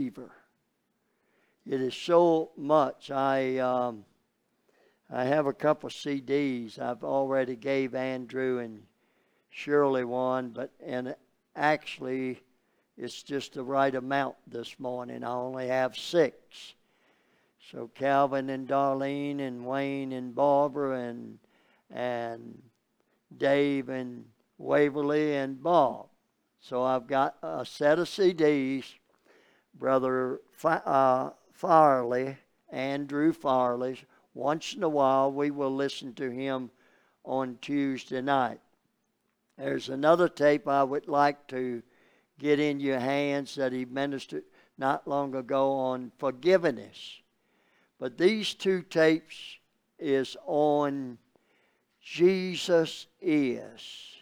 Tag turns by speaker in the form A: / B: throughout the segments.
A: believer. It is so much. I um, I have a couple CDs. I've already gave Andrew and Shirley one, but and actually it's just the right amount this morning. I only have six. So Calvin and Darlene and Wayne and Barbara and and Dave and Waverly and Bob. So I've got a set of CDs. Brother uh, Farley, Andrew Farley. Once in a while, we will listen to him on Tuesday night. There's another tape I would like to get in your hands that he ministered not long ago on forgiveness. But these two tapes is on Jesus is.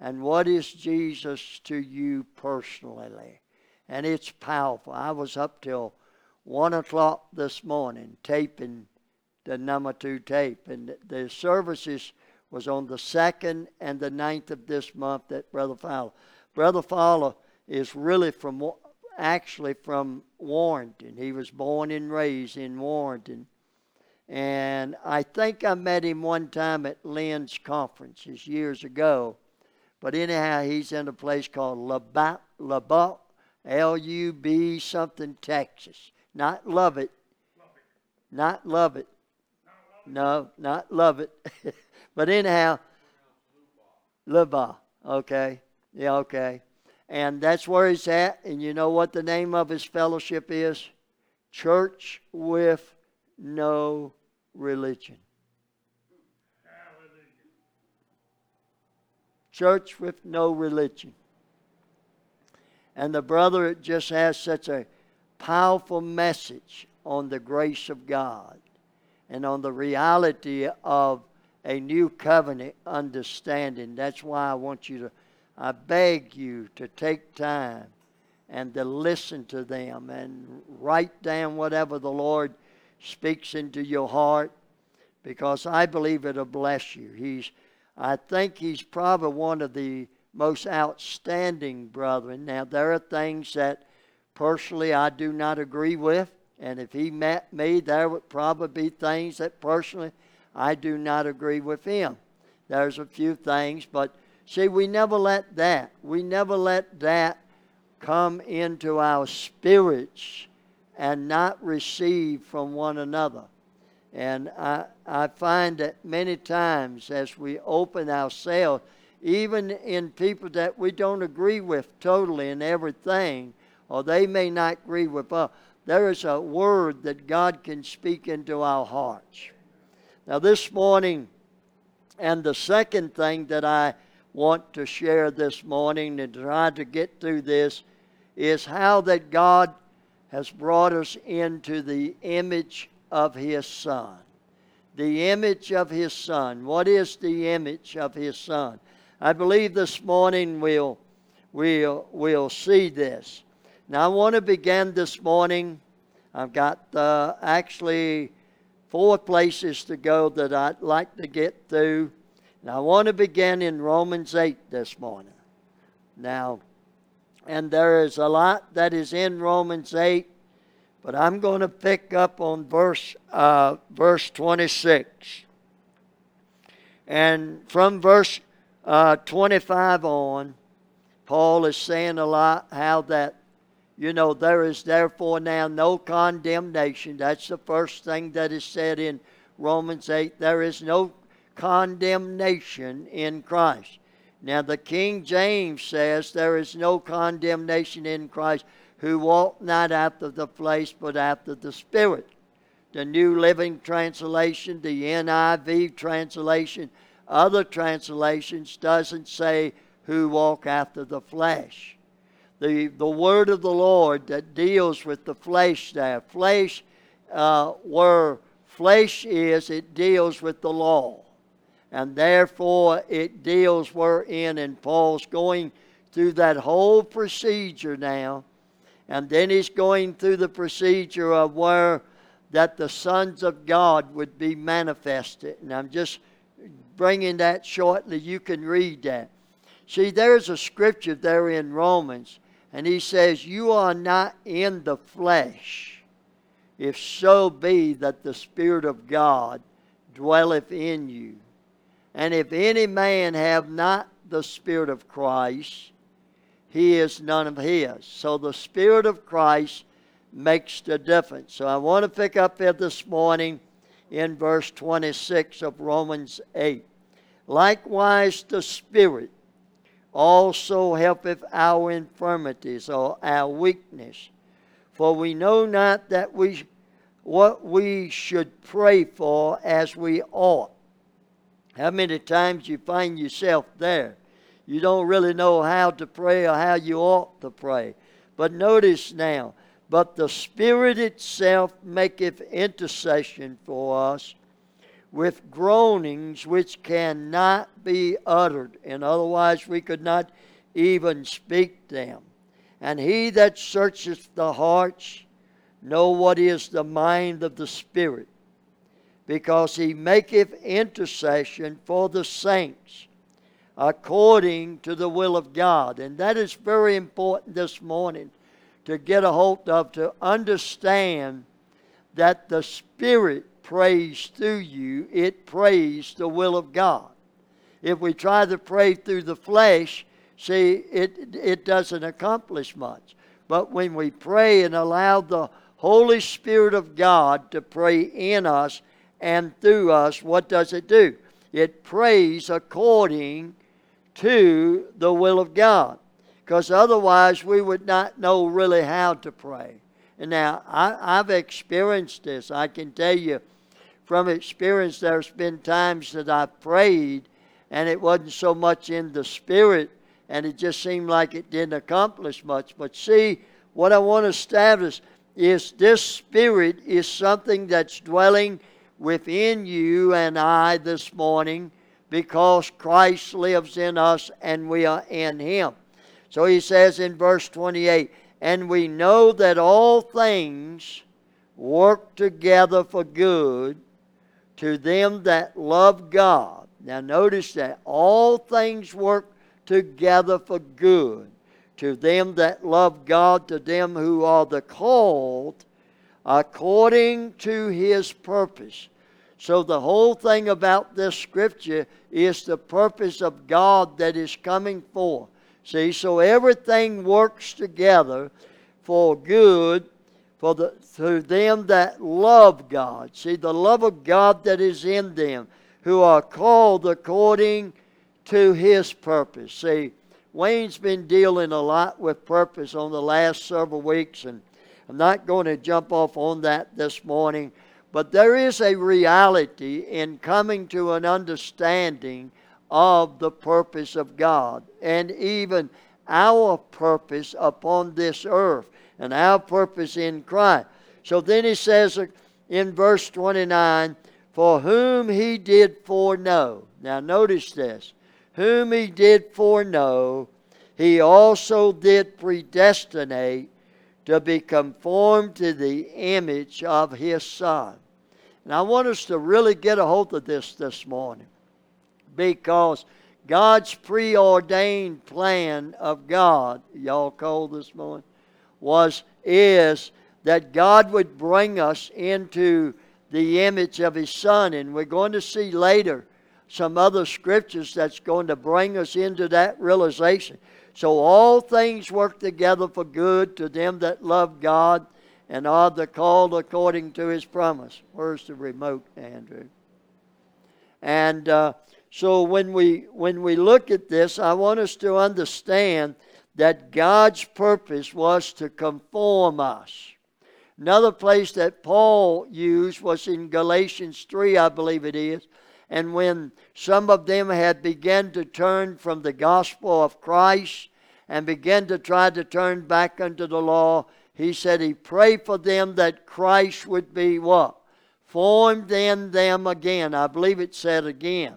A: And what is Jesus to you personally? And it's powerful. I was up till one o'clock this morning taping the number two tape, and the services was on the second and the ninth of this month at Brother Fowler. Brother Fowler is really from actually from Warrenton. He was born and raised in Warrenton. And I think I met him one time at Lynn's conferences years ago. But anyhow, he's in a place called Lubbock, L U B something, Texas. Not love it. Not love it. No, not love it. but anyhow, Lubbock. Okay. Yeah, okay. And that's where he's at. And you know what the name of his fellowship is? Church with no religion. church with no religion. And the brother just has such a powerful message on the grace of God and on the reality of a new covenant understanding. That's why I want you to, I beg you to take time and to listen to them and write down whatever the Lord speaks into your heart because I believe it'll bless you. He's I think he's probably one of the most outstanding brethren. Now, there are things that personally I do not agree with, and if he met me, there would probably be things that personally I do not agree with him. There's a few things, but see, we never let that, we never let that come into our spirits and not receive from one another. And I, I find that many times as we open ourselves, even in people that we don't agree with totally in everything, or they may not agree with us, there is a word that God can speak into our hearts. Now, this morning, and the second thing that I want to share this morning and try to get through this is how that God has brought us into the image of His Son. The image of His Son. What is the image of His Son? I believe this morning we'll, we'll, we'll see this. Now, I want to begin this morning. I've got uh, actually four places to go that I'd like to get through. And I want to begin in Romans 8 this morning. Now, and there is a lot that is in Romans 8 but I'm going to pick up on verse, uh, verse 26. And from verse uh, 25 on, Paul is saying a lot how that, you know, there is therefore now no condemnation. That's the first thing that is said in Romans 8. There is no condemnation in Christ. Now, the King James says there is no condemnation in Christ who walk not after the flesh, but after the Spirit. The New Living Translation, the NIV translation, other translations doesn't say who walk after the flesh. The, the word of the Lord that deals with the flesh there, flesh, uh, where flesh is, it deals with the law. And therefore, it deals wherein, and Paul's going through that whole procedure now and then he's going through the procedure of where that the sons of God would be manifested. And I'm just bringing that shortly. You can read that. See, there's a scripture there in Romans, And he says, You are not in the flesh, if so be that the Spirit of God dwelleth in you. And if any man have not the Spirit of Christ, he is none of his. So the Spirit of Christ makes the difference. So I want to pick up here this morning in verse 26 of Romans 8. Likewise, the Spirit also helpeth our infirmities or our weakness. For we know not that we what we should pray for as we ought. How many times you find yourself there? You don't really know how to pray or how you ought to pray. But notice now, but the Spirit itself maketh intercession for us with groanings which cannot be uttered, and otherwise we could not even speak them. And he that searcheth the hearts know what is the mind of the Spirit, because he maketh intercession for the saints according to the will of God. And that is very important this morning to get a hold of, to understand that the Spirit prays through you, it prays the will of God. If we try to pray through the flesh, see, it, it doesn't accomplish much. But when we pray and allow the Holy Spirit of God to pray in us and through us, what does it do? It prays according to the will of God. Because otherwise, we would not know really how to pray. And now, I, I've experienced this. I can tell you from experience, there's been times that I prayed and it wasn't so much in the spirit and it just seemed like it didn't accomplish much. But see, what I want to establish is this spirit is something that's dwelling within you and I this morning because Christ lives in us and we are in him. So he says in verse 28 And we know that all things work together for good to them that love God. Now, notice that all things work together for good to them that love God, to them who are the called according to his purpose. So, the whole thing about this scripture is the purpose of God that is coming forth. See, so everything works together for good for the, to them that love God. See, the love of God that is in them, who are called according to His purpose. See, Wayne's been dealing a lot with purpose on the last several weeks, and I'm not going to jump off on that this morning. But there is a reality in coming to an understanding of the purpose of God and even our purpose upon this earth and our purpose in Christ. So then he says in verse 29, For whom he did foreknow. Now notice this. Whom he did foreknow, he also did predestinate to be conformed to the image of his Son. And I want us to really get a hold of this this morning because God's preordained plan of God, y'all cold this morning? was is that God would bring us into the image of His Son. And we're going to see later some other scriptures that's going to bring us into that realization. So all things work together for good to them that love God and are the called according to His promise. Where's the remote, Andrew? And uh, so when we when we look at this, I want us to understand that God's purpose was to conform us. Another place that Paul used was in Galatians 3, I believe it is. And when some of them had begun to turn from the gospel of Christ and began to try to turn back unto the law, he said he prayed for them that Christ would be what? Formed in them again. I believe it said again.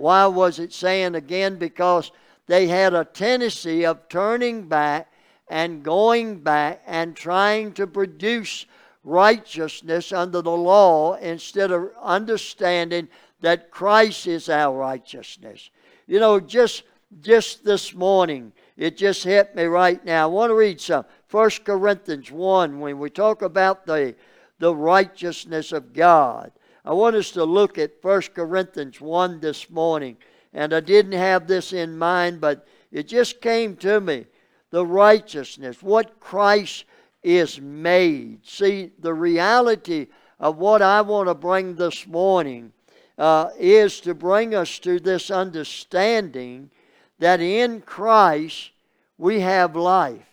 A: Why was it saying again? Because they had a tendency of turning back and going back and trying to produce righteousness under the law instead of understanding that Christ is our righteousness. You know, just just this morning, it just hit me right now. I want to read some. First Corinthians 1, when we talk about the, the righteousness of God. I want us to look at 1 Corinthians 1 this morning. And I didn't have this in mind, but it just came to me. The righteousness, what Christ is made. See, the reality of what I want to bring this morning uh, is to bring us to this understanding that in Christ we have life.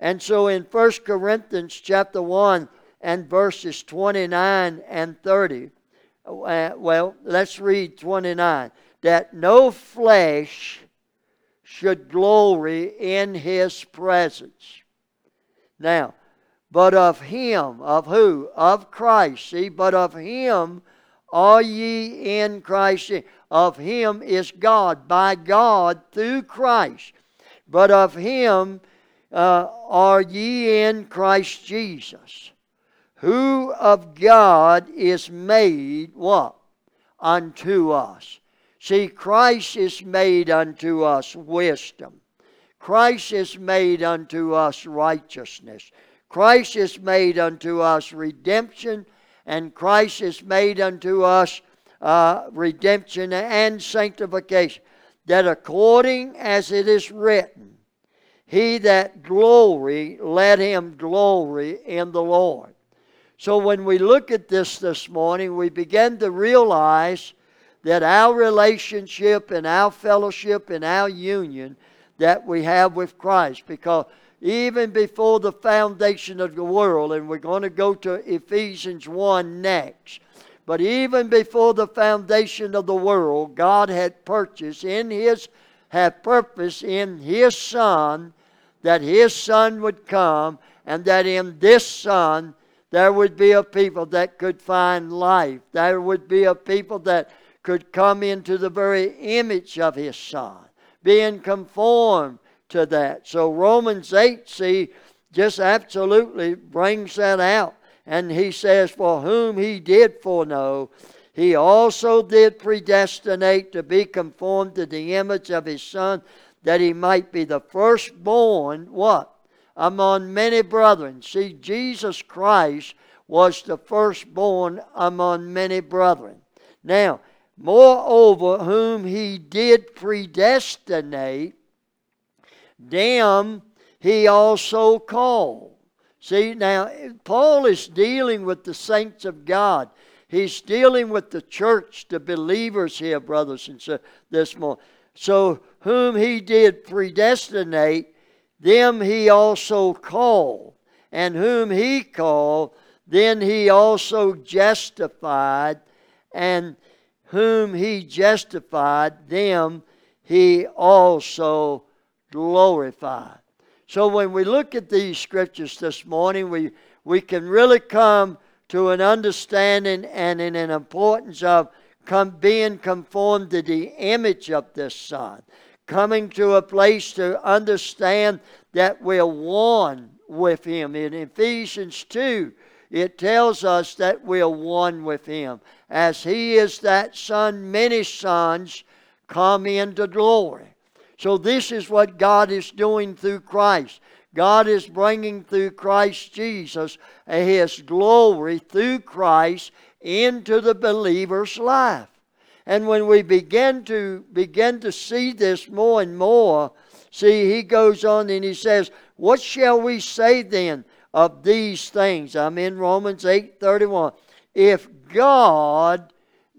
A: And so in 1 Corinthians chapter 1 and verses 29 and 30, uh, well, let's read 29. That no flesh should glory in his presence. Now, but of him, of who? Of Christ. See, but of him are ye in Christ. Of him is God, by God through Christ. But of him uh, are ye in Christ Jesus, who of God is made what? Unto us. See, Christ is made unto us wisdom. Christ is made unto us righteousness. Christ is made unto us redemption and Christ is made unto us uh, redemption and sanctification. That according as it is written, he that glory, let him glory in the Lord. So when we look at this this morning, we begin to realize that our relationship and our fellowship and our union that we have with Christ, because even before the foundation of the world, and we're going to go to Ephesians 1 next. But even before the foundation of the world, God had purchased in His, had purpose in His Son that His Son would come, and that in this Son there would be a people that could find life. There would be a people that could come into the very image of His Son, being conformed to that. So Romans 8, see, just absolutely brings that out. And he says, For whom he did foreknow, he also did predestinate to be conformed to the image of his Son, that he might be the firstborn, what? Among many brethren. See, Jesus Christ was the firstborn among many brethren. Now, moreover, whom he did predestinate, them he also called. See, now, Paul is dealing with the saints of God. He's dealing with the church, the believers here, brothers and sisters, this morning. So, whom he did predestinate, them he also called. And whom he called, then he also justified. And whom he justified, them he also glorified. So when we look at these scriptures this morning, we, we can really come to an understanding and an importance of come, being conformed to the image of this Son. Coming to a place to understand that we're one with Him. In Ephesians 2, it tells us that we're one with Him. As He is that Son, many sons come into glory. So, this is what God is doing through Christ. God is bringing through Christ Jesus His glory through Christ into the believer's life. And when we begin to begin to see this more and more, see, he goes on and he says, What shall we say then of these things? I'm in Romans 8 31. If God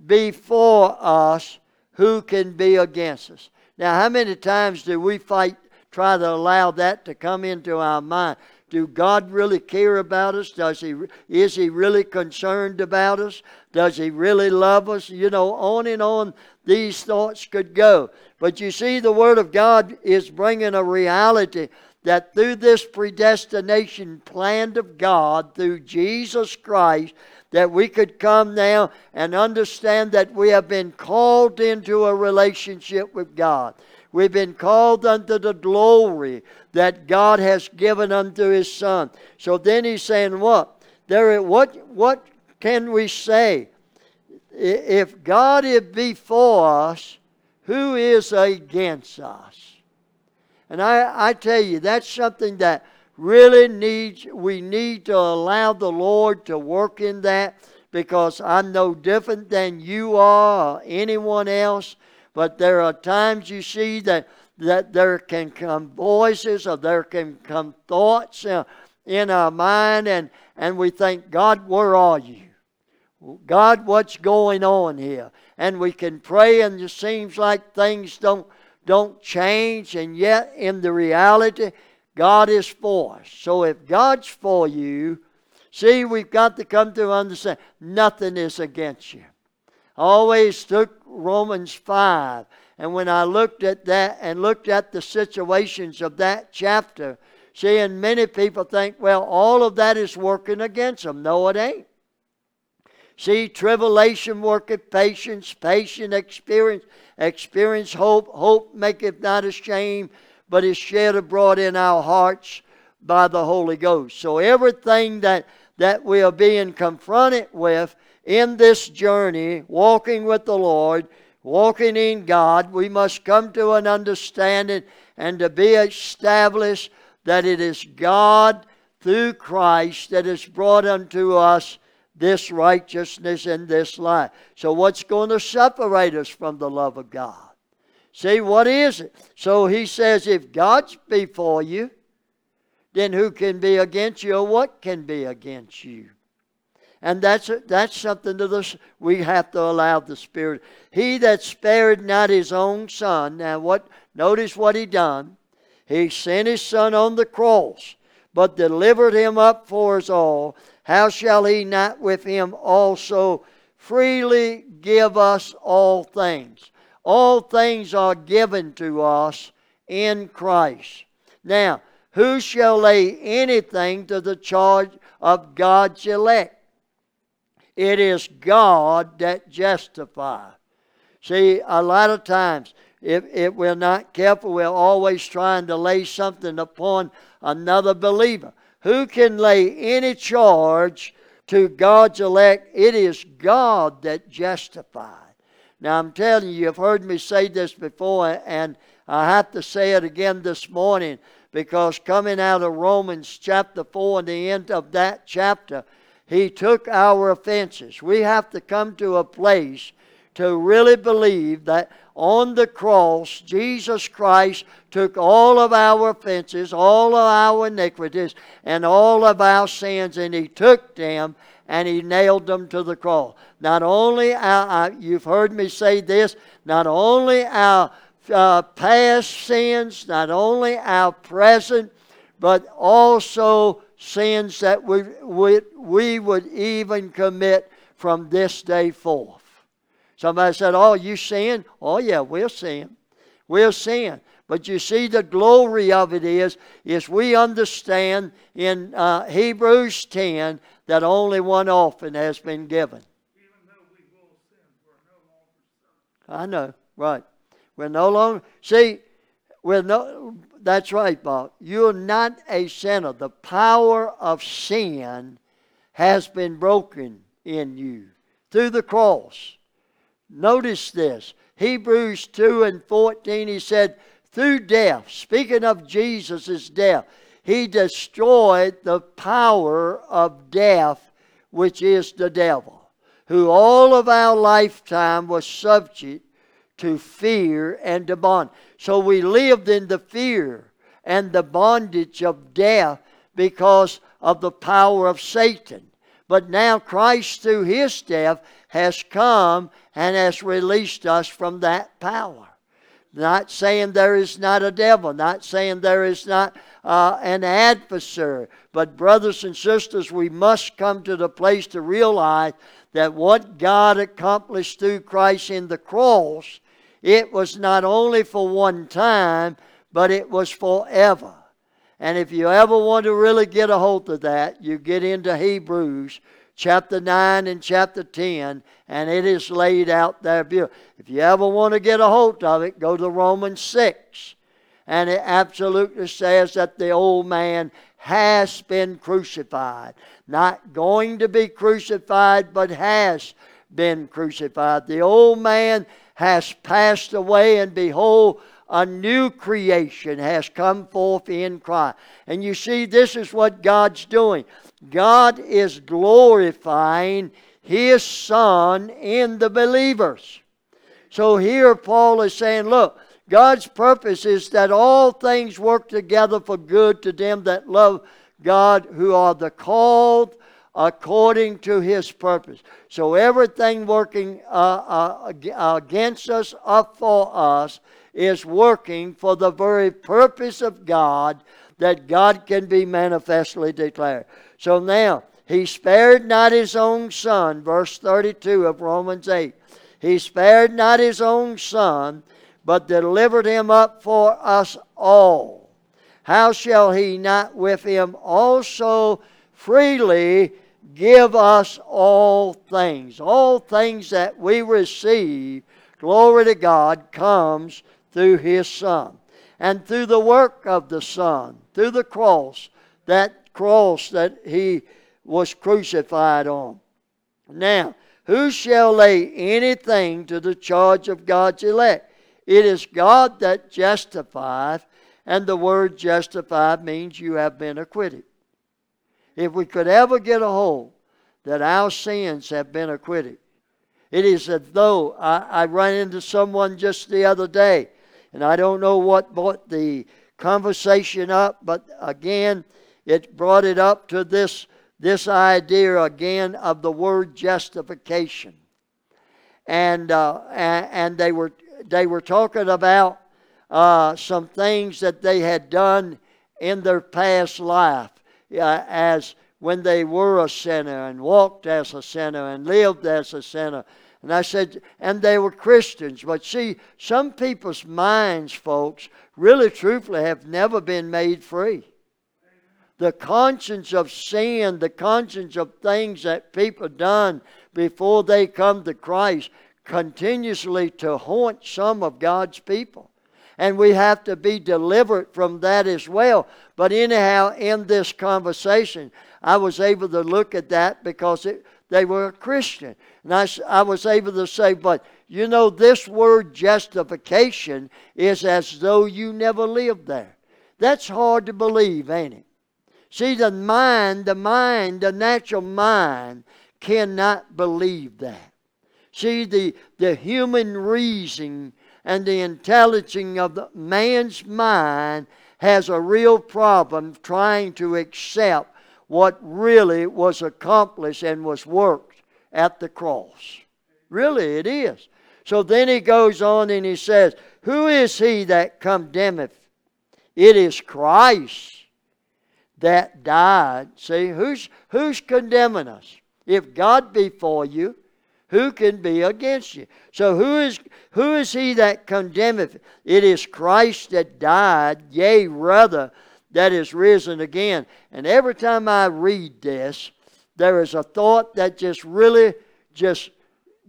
A: be for us, who can be against us? Now, how many times do we fight, try to allow that to come into our mind? Do God really care about us? Does he, is He really concerned about us? Does He really love us? You know, on and on these thoughts could go. But you see, the Word of God is bringing a reality that through this predestination planned of God, through Jesus Christ, that we could come now and understand that we have been called into a relationship with God. We've been called unto the glory that God has given unto His Son. So then He's saying, what? There, what, what can we say? If God is before us, who is against us? And I, I tell you, that's something that really needs, we need to allow the Lord to work in that because I'm no different than you are or anyone else. But there are times you see that, that there can come voices or there can come thoughts in our mind, and, and we think, God, where are you? God, what's going on here? And we can pray, and it seems like things don't, don't change, and yet in the reality, God is for us. So if God's for you, see, we've got to come to understand nothing is against you. I always took Romans 5, and when I looked at that and looked at the situations of that chapter, see, and many people think, well, all of that is working against them. No, it ain't. See, tribulation worketh patience, patient experience, experience hope, hope maketh not ashamed, but is shed abroad in our hearts by the Holy Ghost. So everything that, that we are being confronted with in this journey, walking with the Lord, walking in God, we must come to an understanding and to be established that it is God through Christ that has brought unto us this righteousness and this life. So, what's going to separate us from the love of God? See, what is it? So he says, if God's before you, then who can be against you or what can be against you? And that's, that's something to this, we have to allow the Spirit. He that spared not his own son, now what, notice what he done. He sent his son on the cross, but delivered him up for us all. How shall he not with him also freely give us all things? All things are given to us in Christ. Now, who shall lay anything to the charge of God's elect? It is God that justifies. See, a lot of times, if, if we're not careful, we're always trying to lay something upon another believer. Who can lay any charge to God's elect? It is God that justifies. Now, I'm telling you, you've heard me say this before, and I have to say it again this morning because coming out of Romans chapter 4 and the end of that chapter, he took our offenses. We have to come to a place to really believe that on the cross, Jesus Christ took all of our offenses, all of our iniquities, and all of our sins, and He took them and He nailed them to the cross. Not only our, you've heard me say this, not only our uh, past sins, not only our present, but also sins that we, we, we would even commit from this day forth. Somebody said, Oh, you sin? Oh, yeah, we'll sin. We'll sin. But you see, the glory of it is, is we understand in uh, Hebrews 10 that only one offering has been given. I know, right. We're no longer, see, we're no, that's right, Bob. You're not a sinner. The power of sin has been broken in you through the cross. Notice this. Hebrews 2 and 14, he said, through death, speaking of Jesus' death, he destroyed the power of death, which is the devil, who all of our lifetime was subject to fear and to bond. So we lived in the fear and the bondage of death because of the power of Satan. But now Christ, through his death, has come and has released us from that power. Not saying there is not a devil, not saying there is not uh, an adversary, but brothers and sisters, we must come to the place to realize that what God accomplished through Christ in the cross, it was not only for one time, but it was forever. And if you ever want to really get a hold of that, you get into Hebrews chapter 9 and chapter 10, and it is laid out there. If you ever want to get a hold of it, go to Romans 6. And it absolutely says that the old man has been crucified. Not going to be crucified, but has been crucified. The old man has passed away, and behold, a new creation has come forth in Christ. And you see, this is what God's doing. God is glorifying His Son in the believers. So here Paul is saying, look, God's purpose is that all things work together for good to them that love God, who are the called according to his purpose. So everything working uh, uh, against us, up for us, is working for the very purpose of God that God can be manifestly declared. So now, he spared not his own son, verse 32 of Romans 8. He spared not his own son, but delivered him up for us all. How shall he not with him also freely give us all things? All things that we receive, glory to God, comes through his Son. And through the work of the Son, through the cross, that cross that he was crucified on. Now, who shall lay anything to the charge of God's elect? It is God that justifieth, and the word justified means you have been acquitted. If we could ever get a hold that our sins have been acquitted, it is as though I, I ran into someone just the other day, and I don't know what brought the conversation up, but again, it brought it up to this, this idea again of the word justification. And, uh, and, and they were they were talking about uh, some things that they had done in their past life Uh, as when they were a sinner and walked as a sinner and lived as a sinner. And I said, and they were Christians. But see, some people's minds, folks, really truthfully have never been made free. The conscience of sin, the conscience of things that people done before they come to Christ continuously to haunt some of God's people. And we have to be delivered from that as well. But, anyhow, in this conversation, I was able to look at that because it, they were a Christian. And I, I was able to say, but you know, this word justification is as though you never lived there. That's hard to believe, ain't it? See, the mind, the mind, the natural mind cannot believe that. See, the, the human reason and the intelligence of the man's mind has a real problem trying to accept what really was accomplished and was worked at the cross. Really, it is. So then he goes on and he says, Who is he that condemneth? It is Christ that died. See, who's, who's condemning us? If God be for you, who can be against you? So who is who is he that condemneth? It is Christ that died, yea, rather, that is risen again. And every time I read this, there is a thought that just really, just,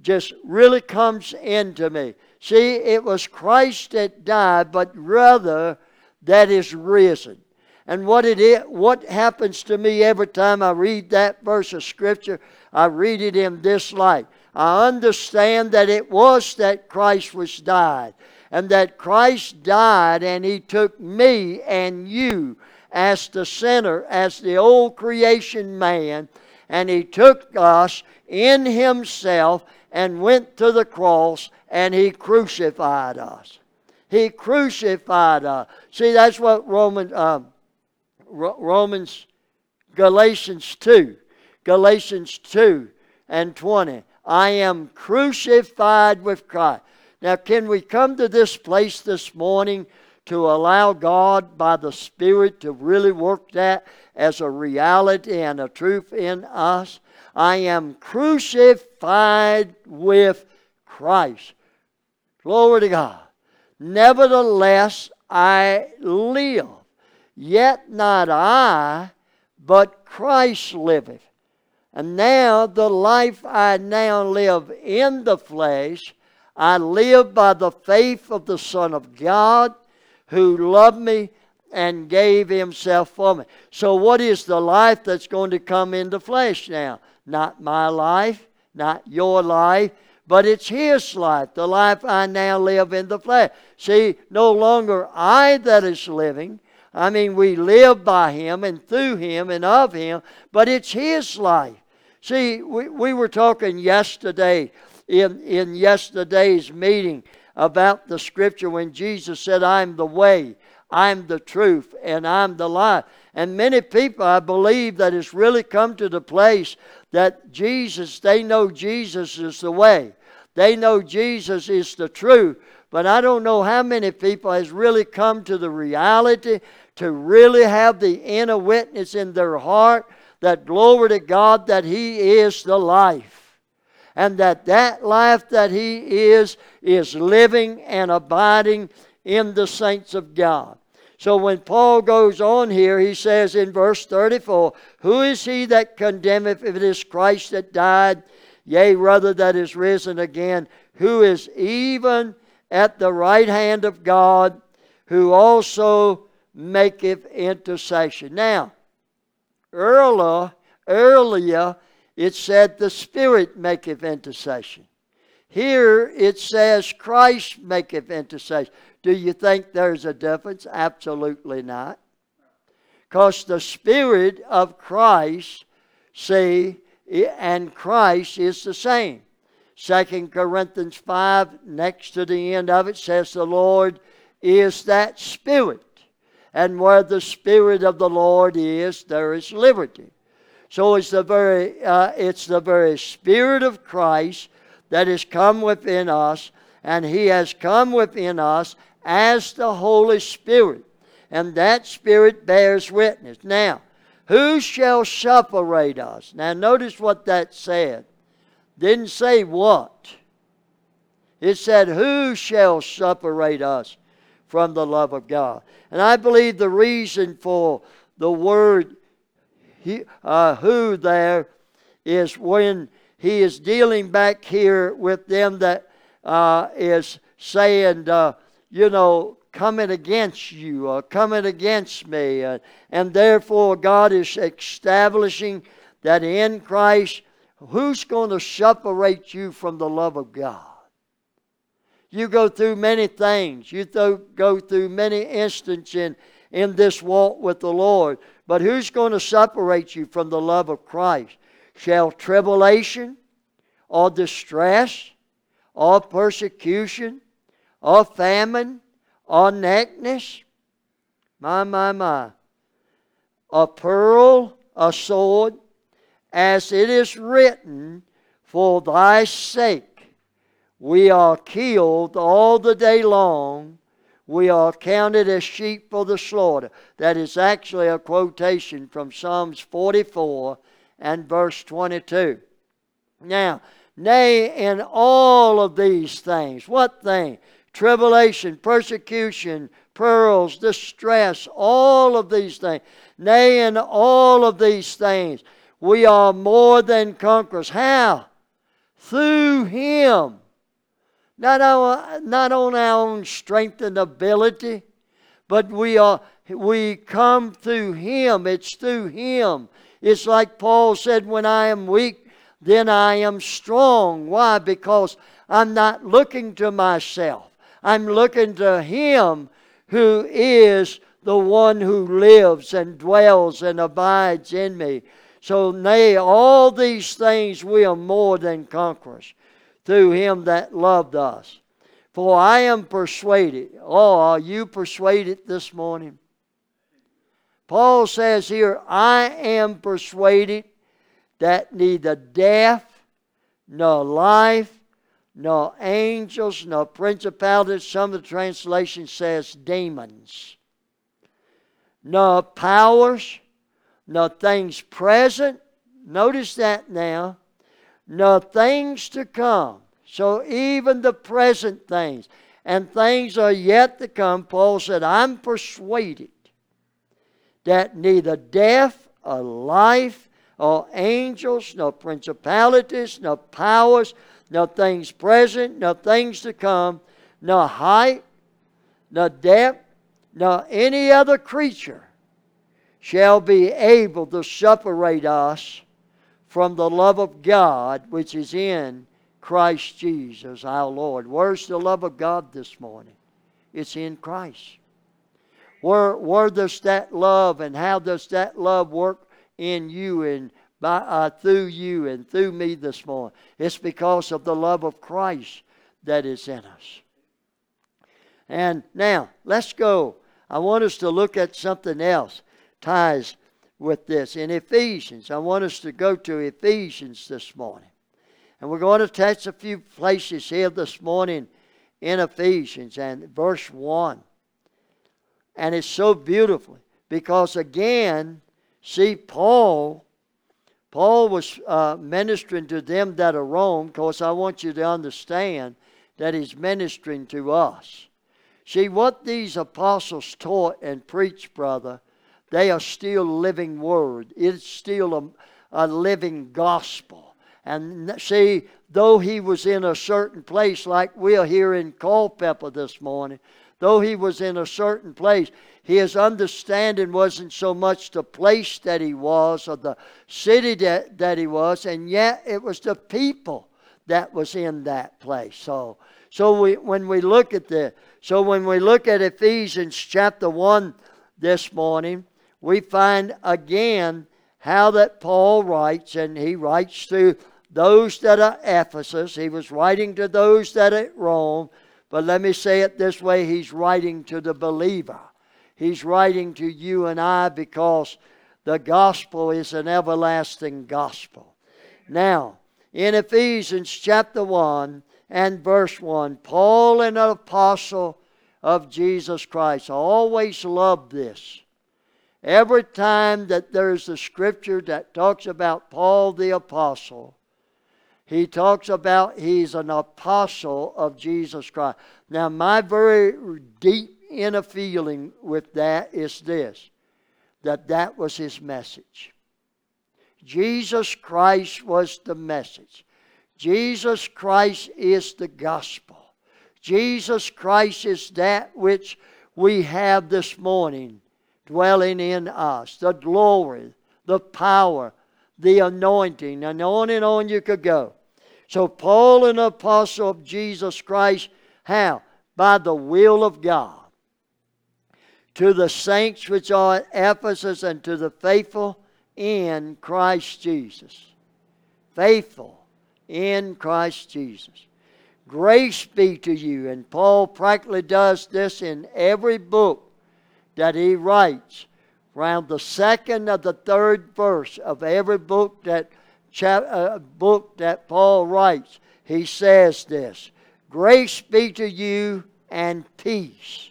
A: just really comes into me. See, it was Christ that died, but rather that is risen. And what it is, what happens to me every time I read that verse of Scripture, I read it in this light. I understand that it was that Christ was died, and that Christ died and He took me and you as the sinner, as the old creation man, and He took us in Himself and went to the cross and He crucified us. He crucified us. See, that's what Roman, uh, Romans, Galatians 2, Galatians 2 and 20. I am crucified with Christ. Now, can we come to this place this morning to allow God by the Spirit to really work that as a reality and a truth in us? I am crucified with Christ. Glory to God. Nevertheless, I live. Yet not I, but Christ liveth. And now the life I now live in the flesh, I live by the faith of the Son of God who loved me and gave himself for me. So, what is the life that's going to come in the flesh now? Not my life, not your life, but it's His life, the life I now live in the flesh. See, no longer I that is living. I mean, we live by Him and through Him and of Him, but it's His life. See, we, we were talking yesterday in, in yesterday's meeting about the scripture when Jesus said, I'm the way, I'm the truth, and I'm the life. And many people, I believe, that has really come to the place that Jesus, they know Jesus is the way. They know Jesus is the truth. But I don't know how many people has really come to the reality to really have the inner witness in their heart that glory to God that He is the life. And that that life that He is is living and abiding in the saints of God. So when Paul goes on here, he says in verse 34 Who is he that condemneth if it is Christ that died? Yea, rather that is risen again, who is even at the right hand of God, who also maketh intercession. Now, earlier, earlier it said the Spirit maketh intercession. Here it says Christ maketh intercession. Do you think there's a difference? Absolutely not. Because the Spirit of Christ, see, and Christ is the same. Second Corinthians 5, next to the end of it, says the Lord is that Spirit. And where the Spirit of the Lord is, there is liberty. So it's the very, uh, it's the very Spirit of Christ that has come within us, and He has come within us as the Holy Spirit. And that Spirit bears witness. Now, who shall separate us? Now, notice what that said. Didn't say what. It said, Who shall separate us from the love of God? And I believe the reason for the word uh, who there is when he is dealing back here with them that uh, is saying, uh, you know, coming against you or coming against me. Uh, and therefore, God is establishing that in Christ, who's going to separate you from the love of God? You go through many things. You th- go through many instances in, in this walk with the Lord. But who's going to separate you from the love of Christ? Shall tribulation or distress or persecution or famine, or nakedness, my, my, my, a pearl, a sword, as it is written, for thy sake we are killed all the day long. We are counted as sheep for the slaughter. That is actually a quotation from Psalms 44 and verse 22. Now, nay, in all of these things, what thing? tribulation, persecution, pearls, distress, all of these things. Nay, in all of these things, we are more than conquerors. How? Through Him. Not on, not on our own strength and ability, but we are we come through Him. It's through Him. It's like Paul said, when I am weak, then I am strong. Why? Because I'm not looking to myself. I'm looking to Him who is the one who lives and dwells and abides in me. So, nay, all these things we are more than conquerors through Him that loved us. For I am persuaded. Oh, are you persuaded this morning? Paul says here, I am persuaded that neither death, nor life, nor angels, nor principalities. Some of the translation says demons. nor powers, nor things present. Notice that now. No things to come. So even the present things and things are yet to come, Paul said, I'm persuaded that neither death or life or angels, no principalities, no powers, no things present, no things to come, no height, no depth, no any other creature shall be able to separate us from the love of God which is in Christ Jesus our Lord. Where's the love of God this morning? It's in Christ. Where, where does that love and how does that love work in you and by, uh, through you and through me this morning? It's because of the love of Christ that is in us. And now, let's go. I want us to look at something else ties with this. In Ephesians, I want us to go to Ephesians this morning. And we're going to touch a few places here this morning in Ephesians and verse 1. And it's so beautiful because, again, see, Paul. Paul was uh, ministering to them that are Rome, because I want you to understand that he's ministering to us. See, what these apostles taught and preached, brother, they are still living word. It's still a, a living gospel. And see, though he was in a certain place, like we're here in Culpeper this morning, though he was in a certain place, his understanding wasn't so much the place that he was or the city that, that he was, and yet it was the people that was in that place. So, so we, when we look at the so when we look at Ephesians chapter 1 this morning, we find again how that Paul writes, and he writes to those that are Ephesus. He was writing to those that are at Rome, but let me say it this way he's writing to the believer. He's writing to you and I because the gospel is an everlasting gospel. Now, in Ephesians chapter 1, and verse 1. Paul, an apostle of Jesus Christ. I always love this. Every time that there's a scripture that talks about Paul the apostle, he talks about he's an apostle of Jesus Christ. Now, my very deep inner feeling with that is this that that was his message. Jesus Christ was the message. Jesus Christ is the gospel. Jesus Christ is that which we have this morning dwelling in us the glory, the power, the anointing, and on and on you could go. So, Paul, an apostle of Jesus Christ, how? By the will of God. To the saints which are at Ephesus and to the faithful in Christ Jesus. Faithful in Christ Jesus. Grace be to you. And Paul practically does this in every book that he writes. Around the second of the third verse of every book that uh, book that Paul writes, he says this: "Grace be to you and peace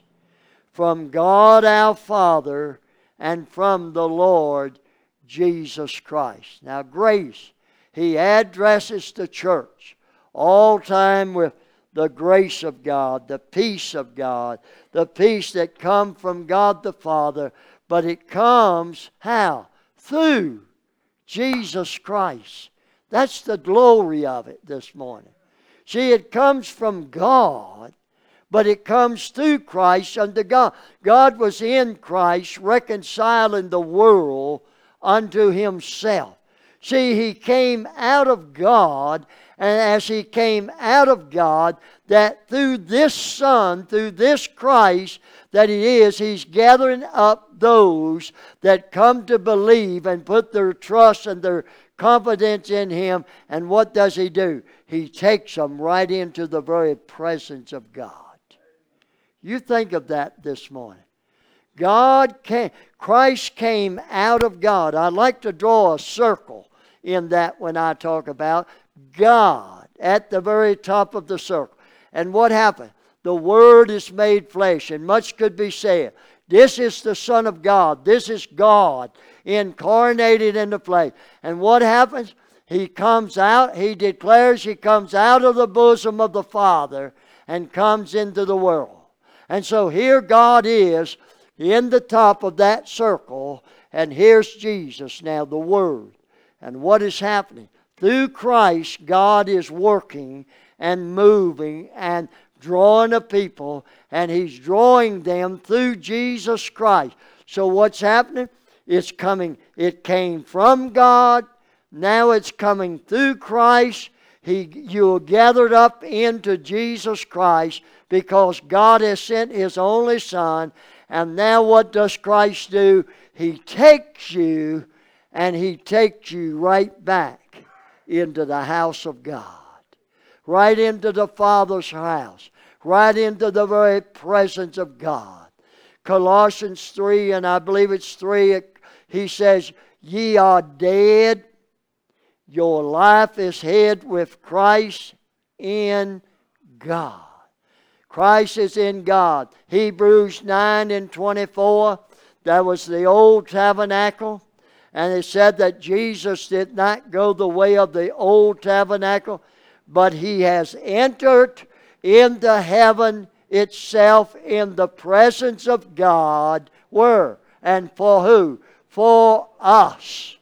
A: from God our Father and from the Lord Jesus Christ." Now, grace he addresses the church all time with the grace of God, the peace of God, the peace that comes from God the Father, but it comes how? Through Jesus Christ. That's the glory of it this morning. See, it comes from God, but it comes through Christ unto God. God was in Christ reconciling the world unto Himself. See, he came out of God, and as he came out of God, that through this Son, through this Christ that he is, he's gathering up those that come to believe and put their trust and their confidence in him. And what does he do? He takes them right into the very presence of God. You think of that this morning. God came, Christ came out of God. I'd like to draw a circle in that when I talk about God at the very top of the circle. And what happened? The Word is made flesh, and much could be said. This is the Son of God. This is God incarnated in the flesh. And what happens? He comes out, he declares he comes out of the bosom of the Father and comes into the world. And so here God is in the top of that circle, and here's Jesus now, the Word. And what is happening? Through Christ, God is working and moving and drawing a people, and He's drawing them through Jesus Christ. So what's happening? It's coming, it came from God, now it's coming through Christ. He, you're gathered up into Jesus Christ because God has sent His only Son. And now, what does Christ do? He takes you and He takes you right back into the house of God, right into the Father's house, right into the very presence of God. Colossians 3, and I believe it's 3, he says, Ye are dead your life is hid with Christ in God. Christ is in God. Hebrews 9 and 24, that was the old tabernacle. And it said that Jesus did not go the way of the old tabernacle, but he has entered into heaven itself in the presence of God. Where? And for who? For us.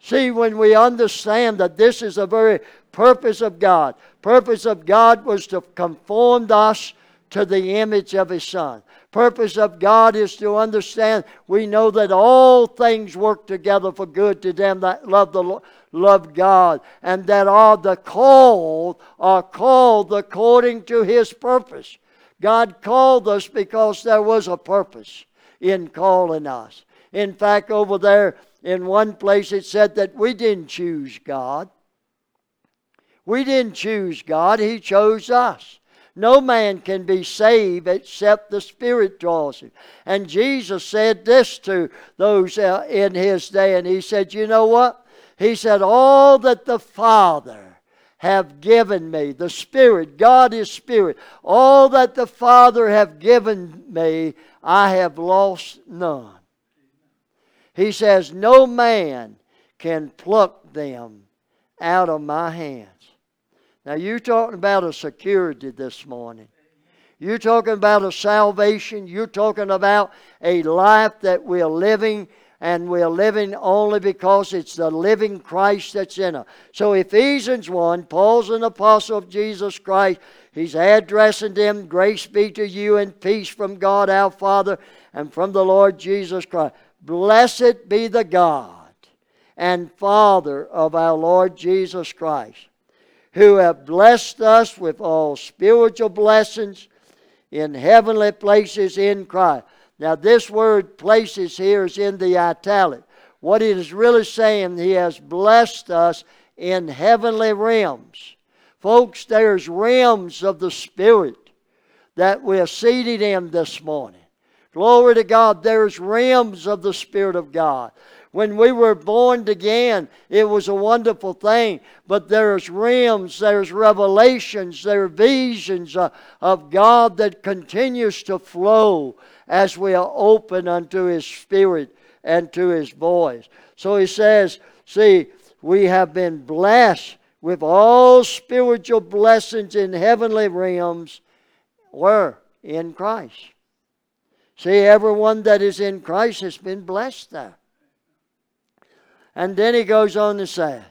A: See, when we understand that this is the very purpose of God, purpose of God was to conform us to the image of His Son. Purpose of God is to understand we know that all things work together for good to them that love the love God, and that are the called are called according to His purpose. God called us because there was a purpose in calling us. In fact, over there in one place it said that we didn't choose God. We didn't choose God, He chose us. No man can be saved except the Spirit draws him. And Jesus said this to those uh, in his day, and he said, You know what? He said, All that the Father have given me, the Spirit, God is Spirit, all that the Father have given me, I have lost none. He says, No man can pluck them out of my hands. Now, you're talking about a security this morning. You're talking about a salvation. You're talking about a life that we're living, and we're living only because it's the living Christ that's in us. So, Ephesians 1, Paul's an apostle of Jesus Christ. He's addressing them, Grace be to you and peace from God our Father and from the Lord Jesus Christ. Blessed be the God and Father of our Lord Jesus Christ, who have blessed us with all spiritual blessings in heavenly places in Christ. Now, this word places here is in the italic. What it is really saying, He has blessed us in heavenly realms. Folks, there's realms of the Spirit that we're seated in this morning. Glory to God. There's realms of the Spirit of God. When we were born again, it was a wonderful thing. But there's realms, there's revelations, there are visions of God that continues to flow as we are open unto His Spirit and to His voice. So He says, see, we have been blessed with all spiritual blessings in heavenly realms. were In Christ. See, everyone that is in Christ has been blessed there. And then he goes on to say,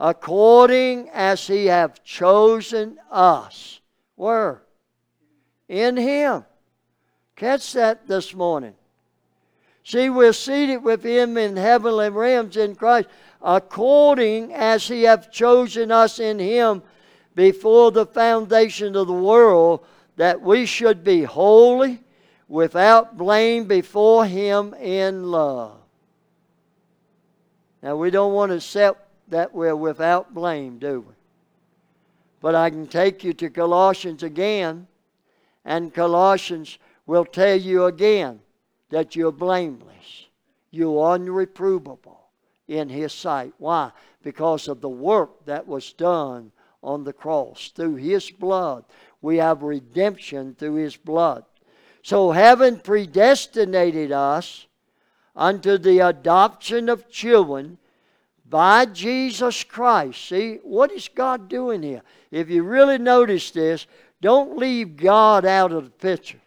A: according as he hath chosen us. Where? In him. Catch that this morning. See, we're seated with him in heavenly realms in Christ, according as he hath chosen us in him before the foundation of the world, that we should be holy without blame before Him in love. Now, we don't want to accept that we're without blame, do we? But I can take you to Colossians again, and Colossians will tell you again that you're blameless. You're unreprovable in His sight. Why? Because of the work that was done on the cross. Through His blood, we have redemption through His blood. So, having predestinated us unto the adoption of children by Jesus Christ. See, what is God doing here? If you really notice this, don't leave God out of the picture.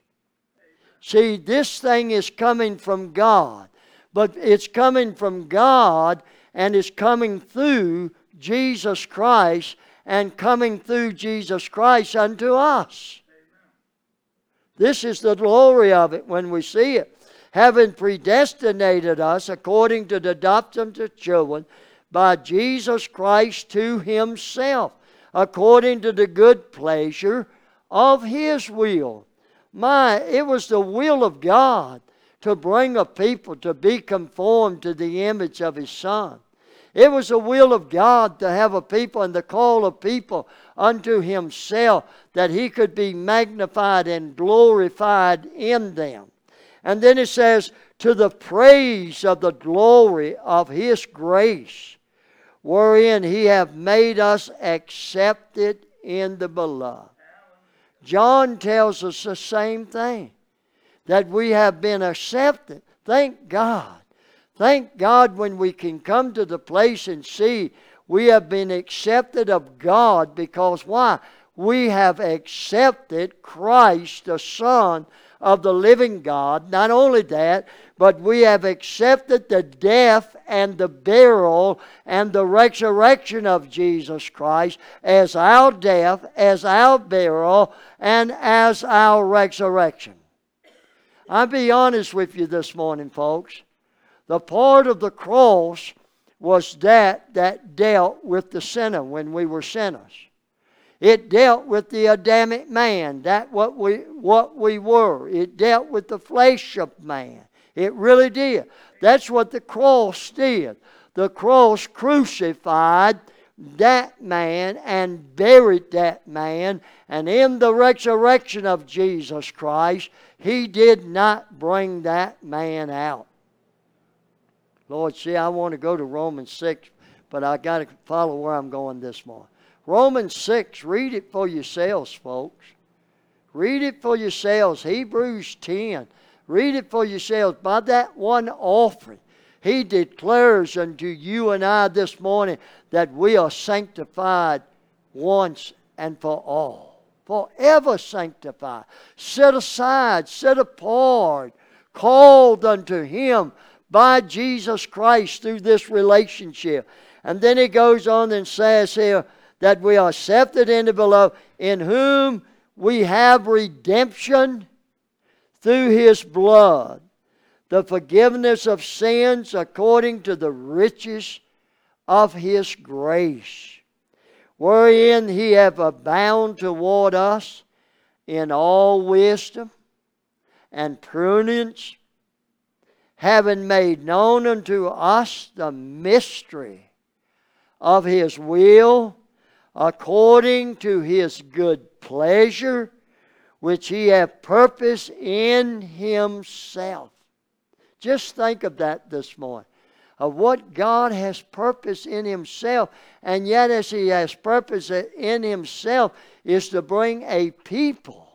A: See, this thing is coming from God, but it's coming from God and it's coming through Jesus Christ and coming through Jesus Christ unto us. This is the glory of it when we see it. Having predestinated us according to the adoption of children by Jesus Christ to himself, according to the good pleasure of his will. My, it was the will of God to bring a people to be conformed to the image of his Son. It was the will of God to have a people and to call a people unto himself that he could be magnified and glorified in them. And then it says, to the praise of the glory of his grace, wherein he hath made us accepted in the beloved. John tells us the same thing that we have been accepted. Thank God. Thank God when we can come to the place and see we have been accepted of God because why? We have accepted Christ, the Son of the living God. Not only that, but we have accepted the death and the burial and the resurrection of Jesus Christ as our death, as our burial, and as our resurrection. I'll be honest with you this morning, folks. The part of the cross was that that dealt with the sinner when we were sinners. It dealt with the Adamic man, that what we what we were. It dealt with the flesh of man. It really did. That's what the cross did. The cross crucified that man and buried that man. And in the resurrection of Jesus Christ, he did not bring that man out. Lord, see, I want to go to Romans 6, but I got to follow where I'm going this morning. Romans 6, read it for yourselves, folks. Read it for yourselves. Hebrews 10. Read it for yourselves. By that one offering, He declares unto you and I this morning that we are sanctified once and for all. Forever sanctified. Set aside, set apart, called unto Him by Jesus Christ through this relationship. And then he goes on and says here that we are accepted in the beloved, in whom we have redemption through his blood, the forgiveness of sins according to the riches of his grace, wherein he hath abound toward us in all wisdom and prudence, having made known unto us the mystery of his will according to his good pleasure which he hath purpose in himself. Just think of that this morning. Of what God has purpose in himself, and yet as he has purpose in himself, is to bring a people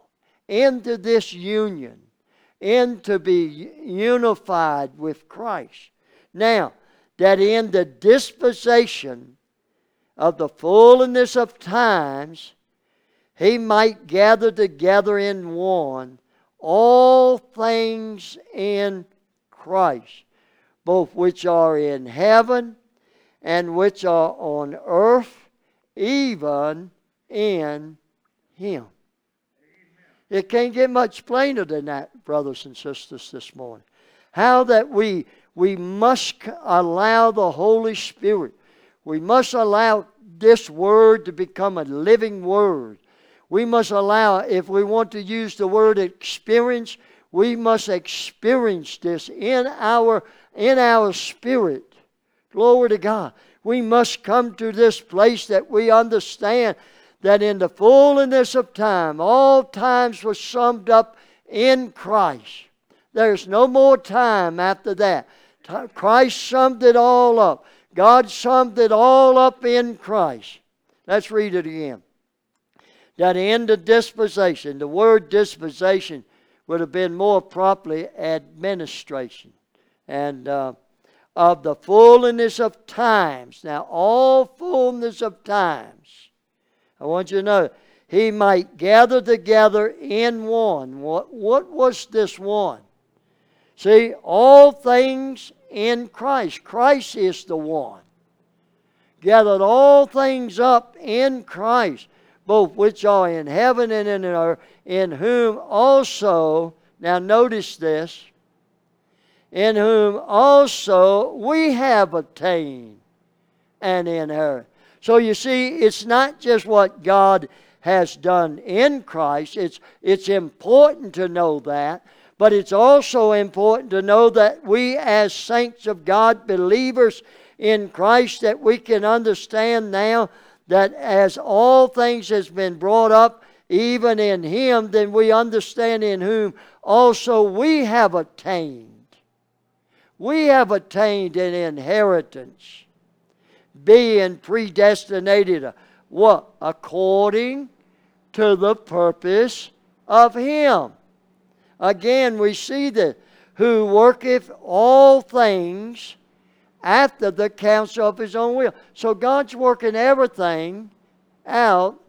A: into this union, and to be unified with Christ. Now, that in the dispensation of the fullness of times, he might gather together in one all things in Christ, both which are in heaven and which are on earth, even in Him. It can't get much plainer than that, brothers and sisters, this morning. How that we we must allow the Holy Spirit. We must allow this word to become a living word we must allow, if we want to use the word experience, we must experience this in our in our spirit. Glory to God. We must come to this place that we understand that in the fullness of time, all times were summed up in Christ. There's no more time after that. Christ summed it all up. God summed it all up in Christ. Let's read it again that in the dispensation, the word dispensation would have been more properly administration, and uh, of the fullness of times. Now, all fullness of times. I want you to know, he might gather together in one. What, what was this one? See, all things in Christ. Christ is the one. Gathered all things up in Christ both which are in heaven and in earth, in whom also, now notice this, in whom also we have obtained an inheritance. So you see, it's not just what God has done in Christ. It's, it's important to know that. But it's also important to know that we, as saints of God, believers in Christ, that we can understand now that as all things has been brought up, even in Him, then we understand in whom also we have attained. We have attained an inheritance, being predestinated. What? According to the purpose of Him. Again, we see that who worketh all things after the counsel of his own will. So God's working everything out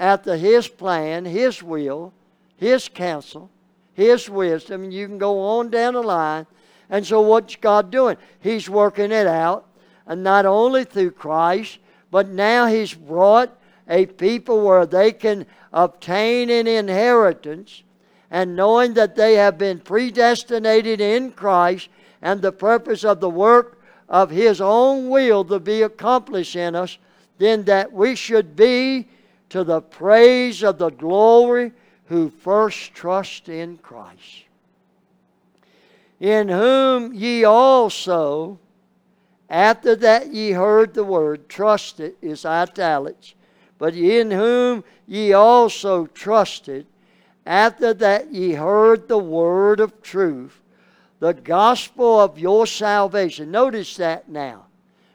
A: after his plan, his will, his counsel, his wisdom. You can go on down the line. And so what's God doing? He's working it out, and not only through Christ, but now he's brought a people where they can obtain an inheritance and knowing that they have been predestinated in Christ and the purpose of the work of His own will to be accomplished in us, then that we should be to the praise of the glory who first trust in Christ. In whom ye also, after that ye heard the word, trusted is italics, but in whom ye also trusted, after that ye heard the word of truth, the gospel of your salvation. Notice that now.